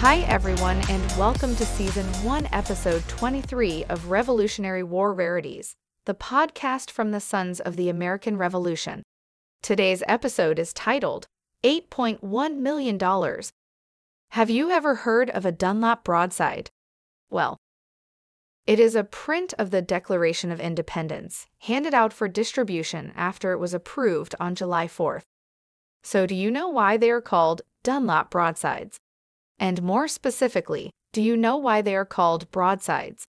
Hi, everyone, and welcome to Season 1, Episode 23 of Revolutionary War Rarities, the podcast from the Sons of the American Revolution. Today's episode is titled $8.1 Million. Have you ever heard of a Dunlap broadside? Well, it is a print of the Declaration of Independence, handed out for distribution after it was approved on July 4th. So, do you know why they are called Dunlap broadsides? And more specifically, do you know why they are called broadsides?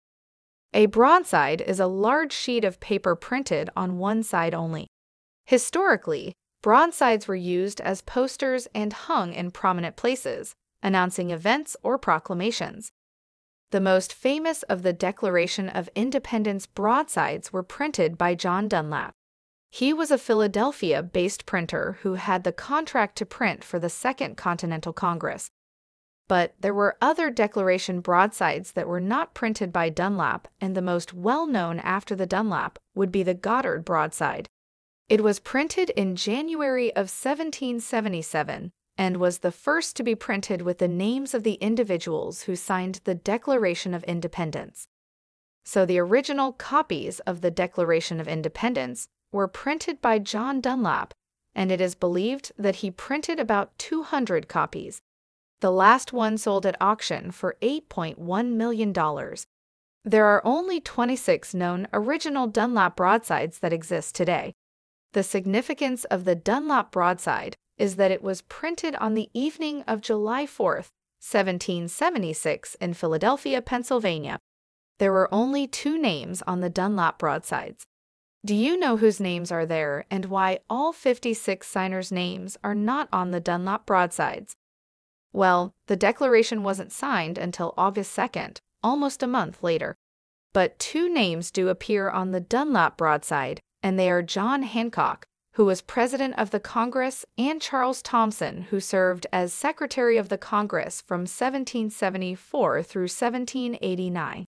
A broadside is a large sheet of paper printed on one side only. Historically, broadsides were used as posters and hung in prominent places, announcing events or proclamations. The most famous of the Declaration of Independence broadsides were printed by John Dunlap. He was a Philadelphia based printer who had the contract to print for the Second Continental Congress. But there were other Declaration broadsides that were not printed by Dunlap, and the most well known after the Dunlap would be the Goddard broadside. It was printed in January of 1777 and was the first to be printed with the names of the individuals who signed the Declaration of Independence. So the original copies of the Declaration of Independence were printed by John Dunlap, and it is believed that he printed about 200 copies. The last one sold at auction for $8.1 million. There are only 26 known original Dunlap broadsides that exist today. The significance of the Dunlap broadside is that it was printed on the evening of July 4th, 1776, in Philadelphia, Pennsylvania. There were only two names on the Dunlap broadsides. Do you know whose names are there and why all 56 signers' names are not on the Dunlap broadsides? Well, the declaration wasn't signed until August 2nd, almost a month later. But two names do appear on the Dunlap broadside, and they are John Hancock, who was president of the Congress, and Charles Thomson, who served as Secretary of the Congress from 1774 through 1789.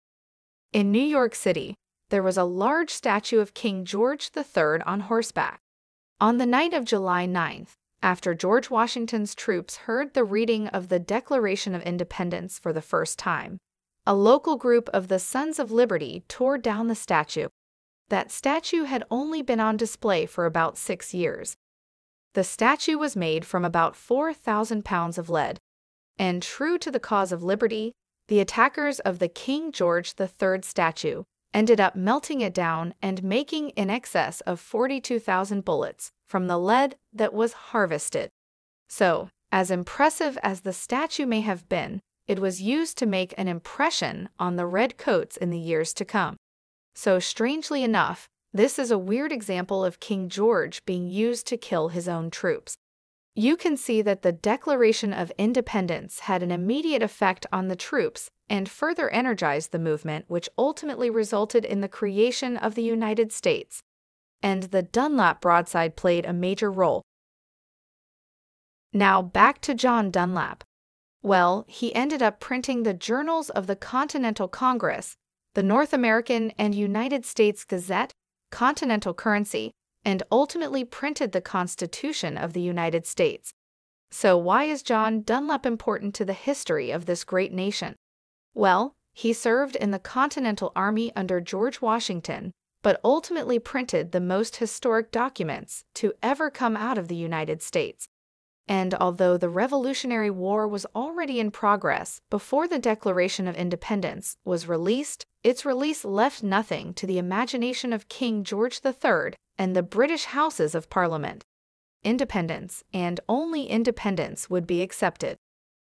In New York City, there was a large statue of King George III on horseback. On the night of July 9th, after George Washington's troops heard the reading of the Declaration of Independence for the first time, a local group of the Sons of Liberty tore down the statue. That statue had only been on display for about six years. The statue was made from about 4,000 pounds of lead, and true to the cause of liberty, the attackers of the King George III statue ended up melting it down and making in excess of 42,000 bullets from the lead that was harvested. So, as impressive as the statue may have been, it was used to make an impression on the red coats in the years to come. So, strangely enough, this is a weird example of King George being used to kill his own troops. You can see that the Declaration of Independence had an immediate effect on the troops and further energized the movement, which ultimately resulted in the creation of the United States. And the Dunlap broadside played a major role. Now, back to John Dunlap. Well, he ended up printing the Journals of the Continental Congress, the North American and United States Gazette, Continental Currency, and ultimately printed the Constitution of the United States. So, why is John Dunlap important to the history of this great nation? Well, he served in the Continental Army under George Washington, but ultimately printed the most historic documents to ever come out of the United States. And although the Revolutionary War was already in progress before the Declaration of Independence was released, its release left nothing to the imagination of King George III and the British Houses of Parliament. Independence, and only independence, would be accepted.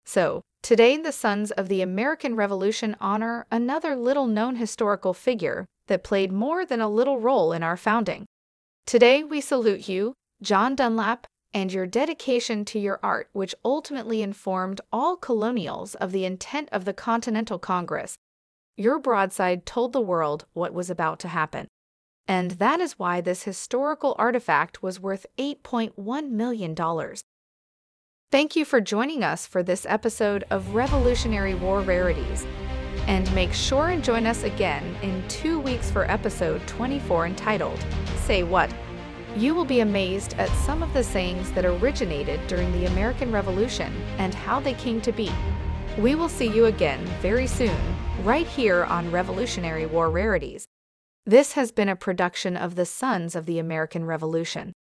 So, today the Sons of the American Revolution honor another little known historical figure that played more than a little role in our founding. Today we salute you, John Dunlap, and your dedication to your art, which ultimately informed all colonials of the intent of the Continental Congress. Your broadside told the world what was about to happen. And that is why this historical artifact was worth $8.1 million. Thank you for joining us for this episode of Revolutionary War Rarities. And make sure and join us again in two weeks for episode 24 entitled Say What? You will be amazed at some of the sayings that originated during the American Revolution and how they came to be. We will see you again very soon, right here on Revolutionary War Rarities. This has been a production of the Sons of the American Revolution.